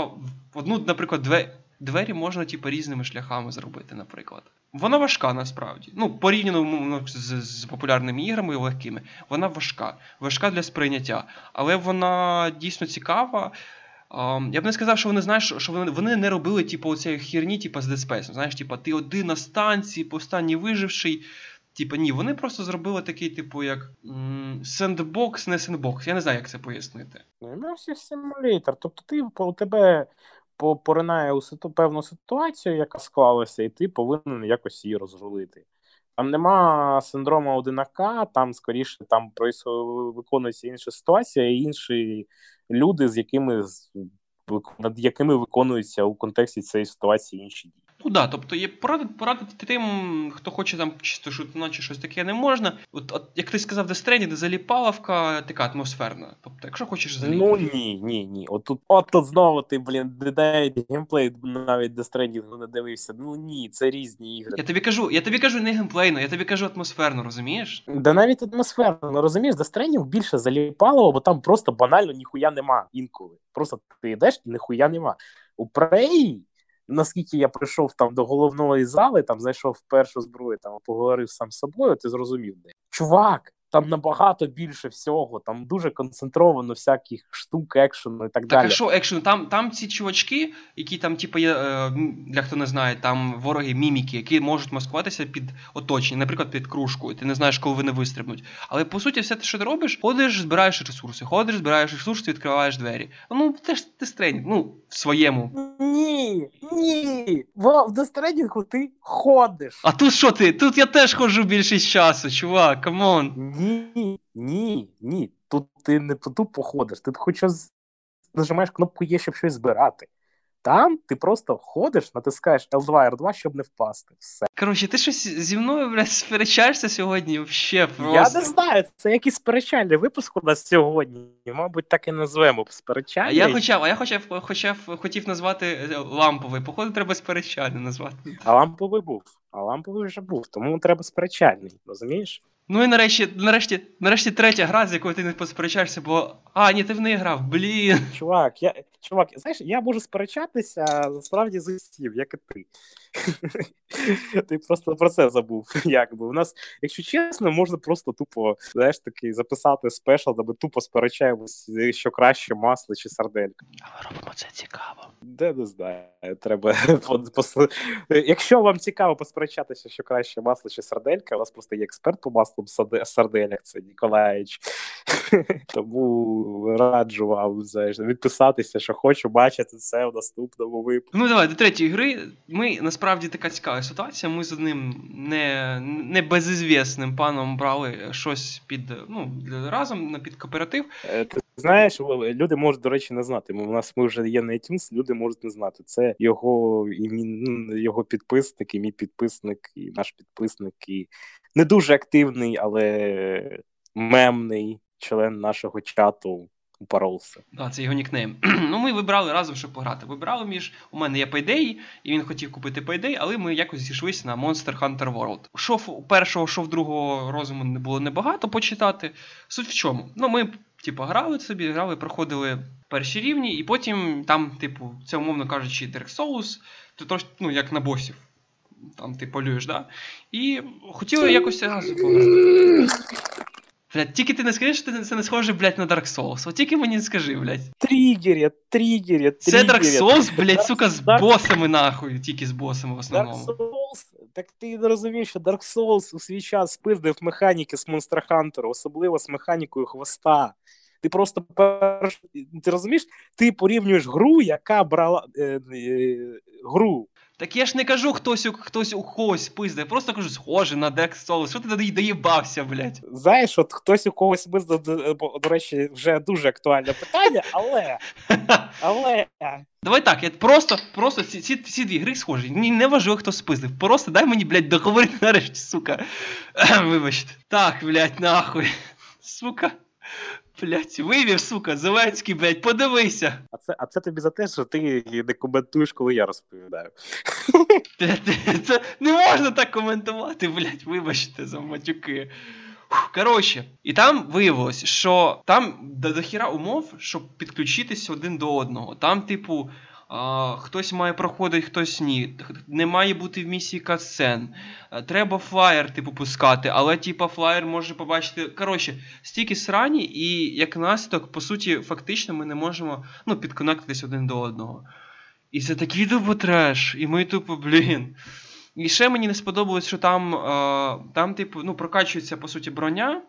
Speaker 1: одну, наприклад, две. Двері можна, типу, різними шляхами зробити, наприклад. Вона важка насправді. Ну, порівняно ну, з, з популярними іграми легкими, вона важка. Важка для сприйняття. Але вона дійсно цікава. Um, я б не сказав, що вони знаєш, що вони вони не робили типу, оцієї херні, типу, з Space. Знаєш, типу, ти один на станції, останній виживший. Типу, ні, вони просто зробили такий, типу, як сендбокс, не сендбокс. Я не знаю, як це пояснити.
Speaker 2: Ну, симулятор. Тобто, ти у тебе поринає у ситу, певну ситуацію, яка склалася, і ти повинен якось її розрулити. Там нема синдрому одинака, там скоріше там виконується інша ситуація, і інші люди, з якими над якими виконуються у контексті цієї ситуації інші дії.
Speaker 1: Ну да, тобто є порадити порадити тим, хто хоче там чисто шутна чи щось таке не можна. От, от як ти сказав, Дестрені, де заліпаловка така атмосферна. Тобто, якщо хочеш заліпати.
Speaker 2: Ну ні, ні, ні. От тут от тут знову ти, блін, навіть геймплей навіть Death Stranding у не дивився. Ну ні, це різні ігри.
Speaker 1: Я тобі кажу, я тобі кажу не геймплейно, я тобі кажу атмосферно, розумієш?
Speaker 2: Да навіть атмосферно, ну розумієш, Death Stranding більше заліпалово, бо там просто банально ніхуя нема інколи. Просто ти йдеш і ніхуя нема. У Prey наскільки я прийшов там до головної зали, там зайшов в першу зброю, там поговорив сам з собою, ти зрозумів, де чувак, там набагато більше всього, там дуже концентровано всяких штук, екшену і так, так далі. Так,
Speaker 1: а що екшену? Там там ці чувачки, які там, типу, є, е, для хто не знає, там вороги міміки, які можуть маскуватися під оточення, наприклад, під кружку, і ти не знаєш, коли вони вистрибнуть. Але по суті, все те, що ти робиш, ходиш, збираєш ресурси, ходиш, збираєш ресурси, відкриваєш двері. Ну, це ж Death Stranding, ну, в своєму.
Speaker 2: Ні, ні. В Death Stranding у ти ходиш.
Speaker 1: А тут що ти? Тут я теж ходжу більшість часу, чувак, come on.
Speaker 2: Ні, ні, ні. Тут ти не тупо ходиш, ти хоч нажимаєш кнопку Є, щоб щось збирати. Там ти просто ходиш, натискаєш L2 R2, щоб не впасти. Все.
Speaker 1: Коротше, ти щось зі мною, блядь, сперечаєшся сьогодні вообще просто.
Speaker 2: Я не знаю, це якийсь сперечальний випуск у нас сьогодні. Мабуть, так і назвемо сперечальний.
Speaker 1: А я хоча, а я хоча, хоча хотів назвати е, ламповий. Походу, треба сперечальний назвати.
Speaker 2: А ламповий був. А ламповий вже був, тому треба сперечальний, розумієш?
Speaker 1: Ну і нарешті, нарешті, нарешті третя гра, з якою ти не посперечаєшся, бо. А, ні, ти в неї грав, блін.
Speaker 2: Чувак, я чувак, знаєш, я можу сперечатися насправді з усім, як і ти. Ти просто про це забув. Якби у нас, якщо чесно, можна просто тупо знаєш, такий записати спешл, де ми тупо сперечаємось, що краще масло чи сарделька.
Speaker 1: Але робимо це цікаво.
Speaker 2: Де не знаю, треба Якщо вам цікаво посперечатися, що краще масло чи сарделька, у вас просто є експерт по маслам сарделях, це Ніколаїч. Тому раджу вам знаєш, відписатися, що хочу бачити це в наступному випуску.
Speaker 1: Ну давай до третьої гри. Ми насправді така цікава ситуація. Ми з одним не не безізвісним паном брали щось під ну разом під кооператив.
Speaker 2: Е, ти знаєш, люди можуть, до речі, не знати. У нас ми вже є на iTunes, люди можуть не знати. Це його і мій, його підписник, і мій підписник, і наш підписник, і не дуже активний, але мемний член нашого чату упоровся.
Speaker 1: Так, це його нікнейм. ну, ми вибрали разом, щоб пограти. Вибрали між. У мене є Payday, і він хотів купити Payday, але ми якось зійшлися на Monster Hunter World. Шов першого, шов другого розуму не було небагато почитати. Суть в чому? Ну, ми, типу, грали собі, грали, проходили перші рівні, і потім там, типу, це, умовно кажучи, Dark Souls, то трошки, ну, як на босів. Там ти полюєш, да? І хотіли якось разом пограти. Блядь, тільки ти не скажи, що ти це не схоже, блядь, на Dark Souls. От тільки мені не скажи, блядь.
Speaker 2: Тригерять, тригерять,
Speaker 1: Це Dark Souls, блядь, сука, з босами нахуй, тільки з босами в основному.
Speaker 2: Dark Souls? Так ти не розумієш, що Dark Souls у свій час спиздив механіки з Monster Hunter, особливо з механікою хвоста. Ти просто перш... ти розумієш, ти порівнюєш гру, яка брала е, е, гру,
Speaker 1: так я ж не кажу, хтось у хтось у когось пизде, я просто кажу, схоже на Dark Souls. Що ти тоді доїбався, блядь?
Speaker 2: Знаєш, от хтось у когось пизде, до, до речі, вже дуже актуальне питання, але. але.
Speaker 1: Давай так, я просто просто ці ці, ці дві гри схожі. Ні, не важливо, хто спиздив. Просто дай мені, блядь, договорити нарешті, сука. Вибачте. Так, блядь, нахуй. Сука. Блять, вивів, сука, Зеленський, блять, подивися.
Speaker 2: А це а це тобі за те, що ти не коментуєш, коли я розповідаю.
Speaker 1: Це не можна так коментувати, блять, вибачте за матюки. Коротше, і там виявилось, що там до, до хіра умов, щоб підключитись один до одного. Там, типу, Хтось має проходити, хтось ні. Не має бути в місії катсцен. Треба флаєр, типу, пускати, але типу, флаєр може побачити. Коротше, стільки срані, і як наслідок, по суті, фактично, ми не можемо ну, підконектитись один до одного. І це такий тупо. І ми тупо, блін. І ще мені не сподобалось, що там, а, там типу, ну, прокачується, по суті, броня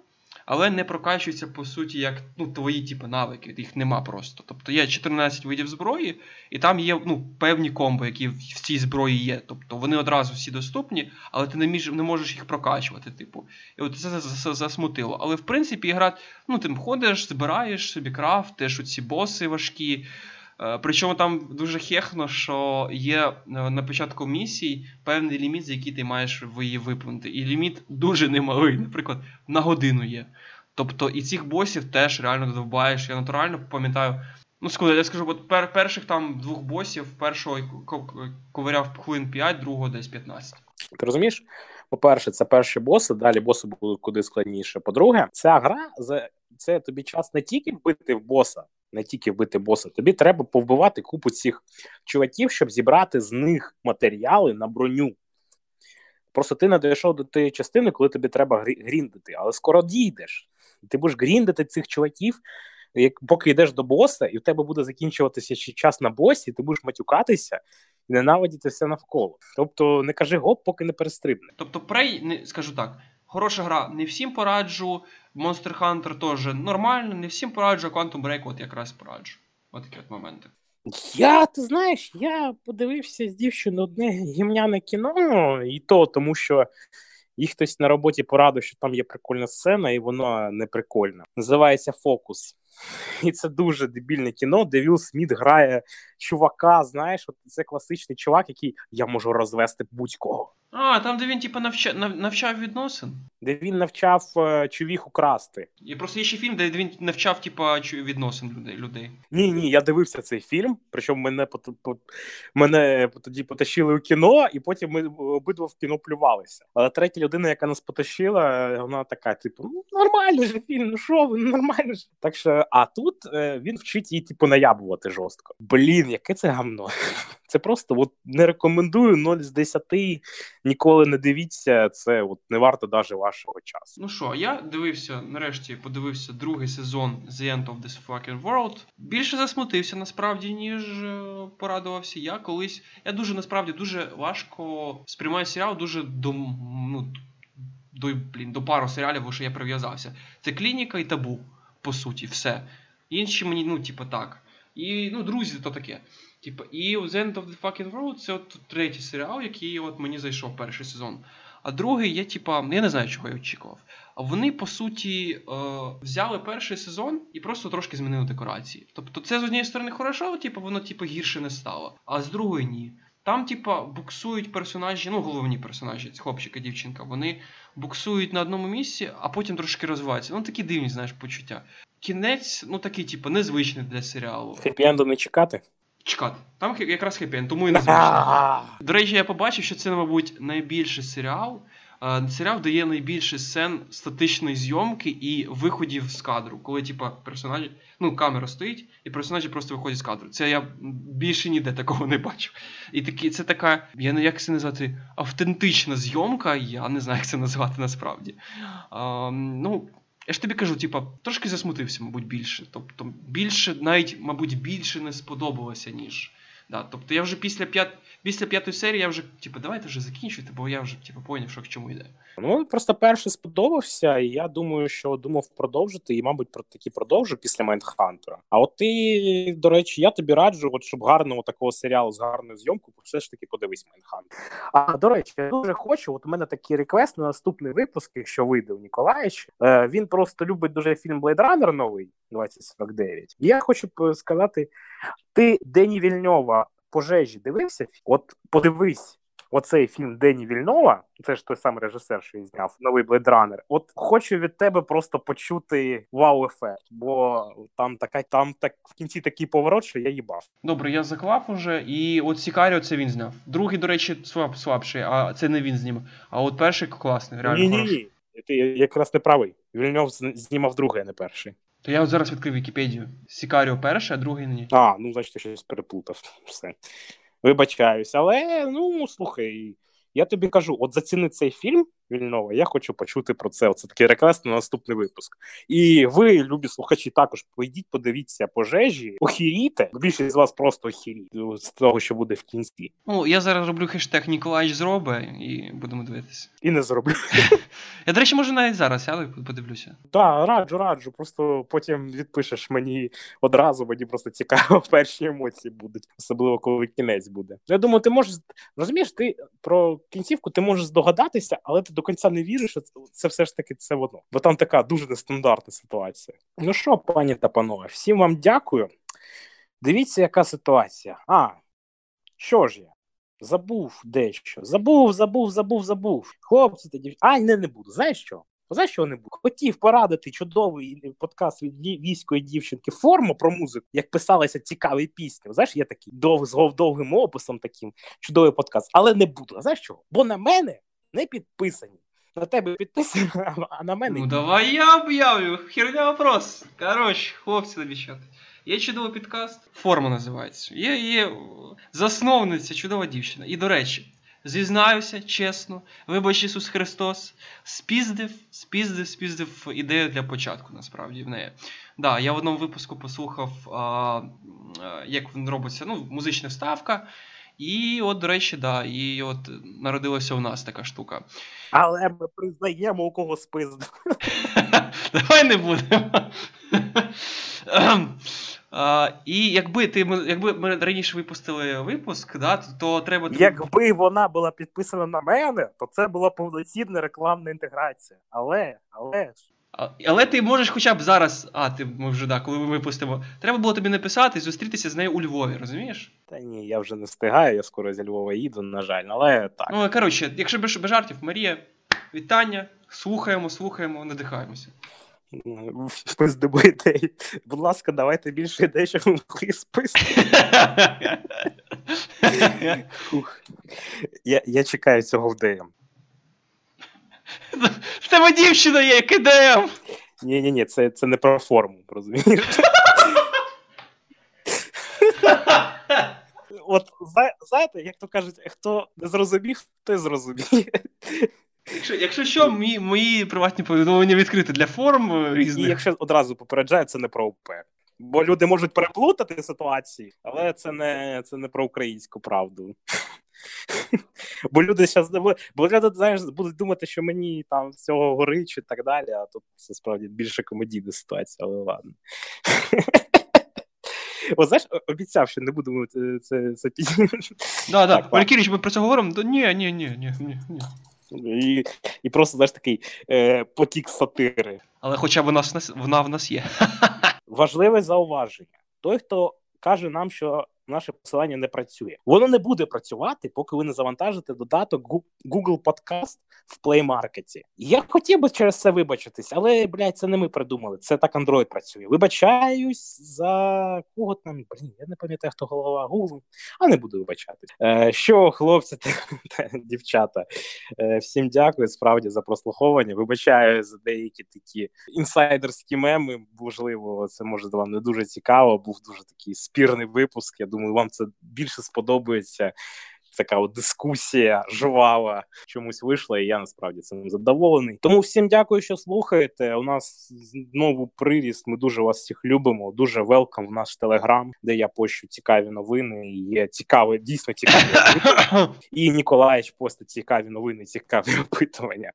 Speaker 1: але не прокачується, по суті, як ну, твої типу, навики, їх нема просто. Тобто є 14 видів зброї, і там є ну, певні комбо, які в цій зброї є. Тобто вони одразу всі доступні, але ти не між, не можеш їх прокачувати. типу. І от це засмутило. Але в принципі гра, ну, ти ходиш, збираєш собі крафтиш, оці боси важкі. Е, причому там дуже хехно, що є е, на початку місії певний ліміт, за який ти маєш її виповнити. І ліміт дуже немалий, наприклад, на годину є. Тобто і цих босів теж реально додовбаєш. Я натурально пам'ятаю. Ну, скажу, я скажу, от пер, перших там двох босів, першого ковиряв хвилин 5, другого десь 15.
Speaker 2: Ти розумієш? По-перше, це перші боси, далі боси будуть куди складніше. По-друге, ця гра це тобі час не тільки вбити в боса, не тільки вбити боса. Тобі треба повбивати купу цих чуваків, щоб зібрати з них матеріали на броню. Просто ти не дійшов до тієї частини, коли тобі треба гріндити, але скоро дійдеш. Ти будеш гріндити цих чуваків, як поки йдеш до боса, і в тебе буде закінчуватися ще час на босі, ти будеш матюкатися і ненавидіти все навколо. Тобто не кажи гоп, поки не перестрибне.
Speaker 1: Тобто, не скажу так, хороша гра, не всім пораджу. Monster Hunter теж нормально, не всім пораджу, а Quantum Break от якраз пораджу. От такі от моменти.
Speaker 2: Я, ти знаєш, я подивився з дівчиною одне гімняне кіно, і то тому що Їх хтось на роботі порадив, що там є прикольна сцена, і вона не прикольна. Називається Фокус. І це дуже дебільне кіно, де Вілл Сміт грає чувака. Знаєш, от це класичний чувак, який я можу розвести будь-кого.
Speaker 1: А, там, де він, типу, навча... навчав відносин.
Speaker 2: Де він навчав е, чувіху красти.
Speaker 1: І просто є ще фільм, де він навчав, типа, відносин людей.
Speaker 2: Ні, ні, я дивився цей фільм, причому мене мене тоді потащили у кіно, і потім ми обидва в кіно плювалися. Але третя людина, яка нас потащила, вона така: типу, ну нормальний же фільм, ну що ви, ну нормально ж. Так що, а тут е, він вчить її, типу, наябувати жорстко. Блін, яке це гамно. Це просто от не рекомендую 0 з 10, ніколи не дивіться. Це от не варто навіть вашого часу.
Speaker 1: Ну що, я дивився, нарешті подивився другий сезон The End of this Fucking World. Більше засмутився насправді, ніж е, порадувався. Я колись. Я дуже насправді дуже важко сприймаю серіал дуже до ну, до, блін, до пару серіалів, що я прив'язався. Це клініка і табу, по суті, все. Інші мені, ну, типу, так. І ну, друзі, то таке. Типу, і The End of the Fucking World це от третій серіал, який от мені зайшов перший сезон. А другий, я, типа, я не знаю, чого я очікував. А вони, по суті, е, взяли перший сезон і просто трошки змінили декорації. Тобто, це з однієї сторони хорошо, типу, воно типу, гірше не стало, а з другої ні. Там, типа, буксують персонажі, ну, головні персонажі, хлопчик і дівчинка, вони буксують на одному місці, а потім трошки розвиваються. Ну, такі дивні, знаєш, почуття. Кінець, ну такий, типу, незвичний для серіалу.
Speaker 2: Хеппі-енду не чекати?
Speaker 1: Чекати. Там якраз хеппі тому і незвичний. До речі, я побачив, що це, мабуть, найбільший серіал. Серіал дає найбільше сцен статичної зйомки і виходів з кадру, коли, типа, персонажі, ну, камера стоїть, і персонажі просто виходять з кадру. Це я більше ніде такого не бачив. І такі, це така, я не як це назвати, автентична зйомка, я не знаю, як це назвати насправді. А, Ну, я ж тобі кажу, типа, трошки засмутився, мабуть, більше. Тобто, більше, навіть, мабуть, більше не сподобалося, ніж. Да, Тобто я вже після п'ят... після п'ятої серії я вже, типу, давайте вже закінчуйте, бо я вже типу, поняв, що к чому йде.
Speaker 2: Ну, просто перший сподобався, і я думаю, що думав продовжити, і, мабуть, про такі продовжу після Майндхантера. А от ти, до речі, я тобі раджу, от щоб гарного такого серіалу з гарною зйомкою, все ж таки подивись Майндхантер. А до речі, я дуже хочу. От у мене такий реквест на наступний випуск, якщо вийде у Ніколаєвич. Е, він просто любить дуже фільм Blade Runner новий 2049. І я хочу сказати: ти Дені Вільньова пожежі дивився? От подивись. Оцей фільм Дені Вільнова, це ж той самий режисер, що і зняв новий бледранер. От хочу від тебе просто почути вау-ефект, бо там така там так в кінці такий поворот, що я їбав.
Speaker 1: Добре, я заклав уже, і от Сікаріо це він зняв. Другий, до речі, слаб, слабший, а це не він знімав. А от перший класний, реально. Ні, ні, ні.
Speaker 2: Ти якраз не правий. Вільньов знімав другий, а не перший.
Speaker 1: То я от зараз відкрив Вікіпедію. Сікаріо перший, а другий ні.
Speaker 2: А, ну значить, я щось переплутав. Все. Вибачаюсь, але ну слухай, я тобі кажу: от заціни цей фільм Вільнова, я хочу почути про це. Це такий реквест на наступний випуск. І ви, любі слухачі, також поїдіть, подивіться пожежі, охіріте. Більшість з вас просто охіріть з того, що буде в кінці.
Speaker 1: Ну я зараз роблю хештег Ніколаїч зробе і будемо дивитися.
Speaker 2: І не зроблю.
Speaker 1: Я, до речі, може навіть зараз сяду і подивлюся.
Speaker 2: Так, раджу, раджу. Просто потім відпишеш мені одразу, мені просто цікаво, перші емоції будуть, особливо коли кінець буде. Я думаю, ти можеш розумієш, ти про кінцівку ти можеш здогадатися, але ти до кінця не віриш, що це все ж таки це воно. Бо там така дуже нестандартна ситуація. Ну що, пані та панове, всім вам дякую. Дивіться, яка ситуація. А, що ж я? Забув дещо. Забув, забув, забув, забув. Хлопці тоді. А, не, не буду. Знаєш що? Знаєш, що не буду? Хотів порадити чудовий подкаст від військової дівчинки форму про музику, як писалася цікаві пісні. Знаєш, є такий дов, з довгим описом, таким чудовий подкаст, але не буду. А знаєш чого? Бо на мене не підписані. На тебе підписані, а на мене.
Speaker 1: Ну давай я об'явлю. Херня вопрос. Коротше, хлопці та дівчата. Є чудовий підкаст, форма називається. Є є засновниця, чудова дівчина. І, до речі, зізнаюся, чесно, вибач Ісус Христос, спіздив, спіздив, спіздив ідею для початку, насправді, в неї. Да, Я в одному випуску послухав, а, як робиться ну, музична вставка. І от, до речі, да, і от народилася у нас така штука.
Speaker 2: Але ми признаємо, у кого спиздив.
Speaker 1: Давай не будемо. А, І якби ти якби ми раніше випустили випуск, да, то, то треба.
Speaker 2: Якби вона була підписана на мене, то це була повноцінна рекламна інтеграція. Але, але ж.
Speaker 1: Але ти можеш хоча б зараз, а ти ми вже да, коли ми випустимо, треба було тобі написати зустрітися з нею у Львові, розумієш?
Speaker 2: Та ні, я вже не встигаю, я скоро зі Львова їду, на жаль, але так.
Speaker 1: Ну коротше, якщо без, без жартів, Марія, вітання, слухаємо, слухаємо, надихаємося.
Speaker 2: Спиздимо ідей. Будь ласка, давайте більше ідей, щоб ми могли списати. Я я чекаю цього в ДМ.
Speaker 1: В тебе дівчина є, кидаєм!
Speaker 2: Ні, ні, ні, це це не про форму, розумієш? От знаєте, як то кажуть, хто не зрозумів, той зрозуміє.
Speaker 1: Якщо якщо що, мої мої приватні повідомлення відкриті для форм різних.
Speaker 2: І якщо одразу попереджаю, це не про ОП. Бо люди можуть переплутати ситуації, але це не це не про українську правду. Бо люди зараз бо люди, знаєш, будуть думати, що мені там всього горить і так далі, а тут це справді більше комедійна ситуація, але ладно. О, знаєш, обіцяв, що не будемо це це, це
Speaker 1: Да, да. Валькіріч, ми про це говоримо? Да, ні, ні, ні, ні, ні.
Speaker 2: І і просто знаєш такий е, потік сатири.
Speaker 1: Але хоча б вона, вона в нас є.
Speaker 2: Важливе зауваження. Той, хто каже нам, що наше посилання не працює. Воно не буде працювати, поки ви не завантажите додаток Google Podcast в Play Market. Я хотів би через це вибачитись, але блядь, це не ми придумали. Це так Android працює. Вибачаюсь за кого там. Блін, я не пам'ятаю, хто голова Google, а не буду вибачатись. Е, Що, хлопці та дівчата, е, всім дякую справді за прослуховування. Вибачаю за деякі такі інсайдерські меми. Можливо, це може вам не дуже цікаво. Був дуже такий спірний випуск. Я думаю, думаю, вам це більше сподобається. Така от дискусія жвава чомусь вийшла, і я насправді цим задоволений. Тому всім дякую, що слухаєте. У нас знову приріст. Ми дуже вас всіх любимо. Дуже велкам в наш телеграм, де я пощу цікаві новини. і Є цікаві, дійсно цікаві. І Ніколаєч постить цікаві новини, цікаві опитування.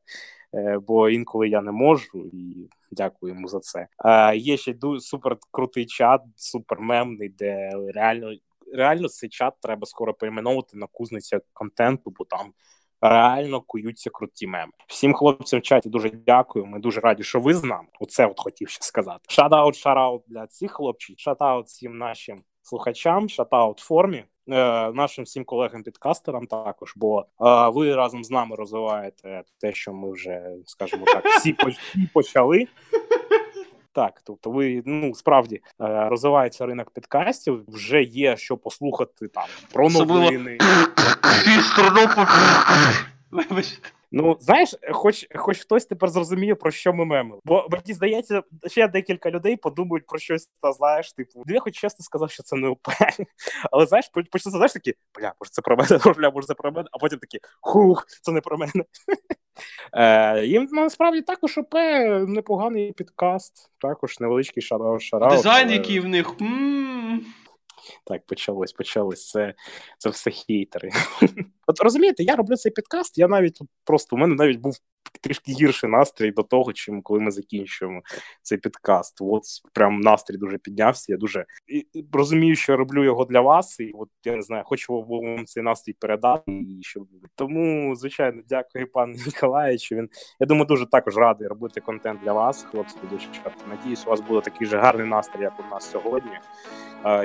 Speaker 2: Е, бо інколи я не можу, і дякую йому за це. Є ще супер крутий чат, супер мемний, де реально реально цей чат треба скоро перейменовувати на кузниця контенту, бо там реально куються круті меми. Всім хлопцям в чаті дуже дякую. Ми дуже раді, що ви з нами. Оце от хотів ще сказати. Шатаут, шараут для цих хлопців, шатаут всім нашим слухачам, шатаут формі. Е, нашим всім колегам-підкастерам також, бо е, ви разом з нами розвиваєте те, що ми вже скажімо так, всі почали. Так, тобто, ви ну справді е, розвивається ринок підкастів, вже є що послухати там про новини. Ну, знаєш, хоч хоч хтось тепер зрозуміє, про що ми мемили. Бо мені здається, ще декілька людей подумають про щось, та знаєш, типу, я хоч чесно сказав, що це не ОП. Але знаєш, почнеться, знаєш такі, бля, може це про мене, бля, може це про мене, а потім такі хух, це не про мене. Е, Їм насправді також ОП непоганий підкаст, також невеличкий шараут.
Speaker 1: Дизайн, але... який в них. М-м-м.
Speaker 2: Так, почалось, почалось. Це це все хейтери. От розумієте, я роблю цей підкаст, я навіть просто у мене навіть був трішки гірший настрій до того, чим коли ми закінчуємо цей підкаст. От прям настрій дуже піднявся. Я дуже розумію, що я роблю його для вас, і от я не знаю, хочу вам цей настрій передати. І щоб тому, звичайно, дякую, пане Ніколаєвичу. Він я думаю, дуже також радий робити контент для вас, хлопці. Надіюсь, у вас буде такий же гарний настрій, як у нас сьогодні.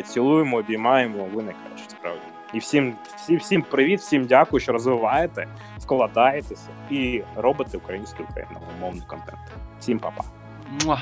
Speaker 2: Цілуємо, обіймаємо. Ви найкраще справді. І всім, всім, всім привіт, всім дякую, що розвиваєте, складаєтеся і робите український україномовний контент. Всім па-па.
Speaker 1: Муа.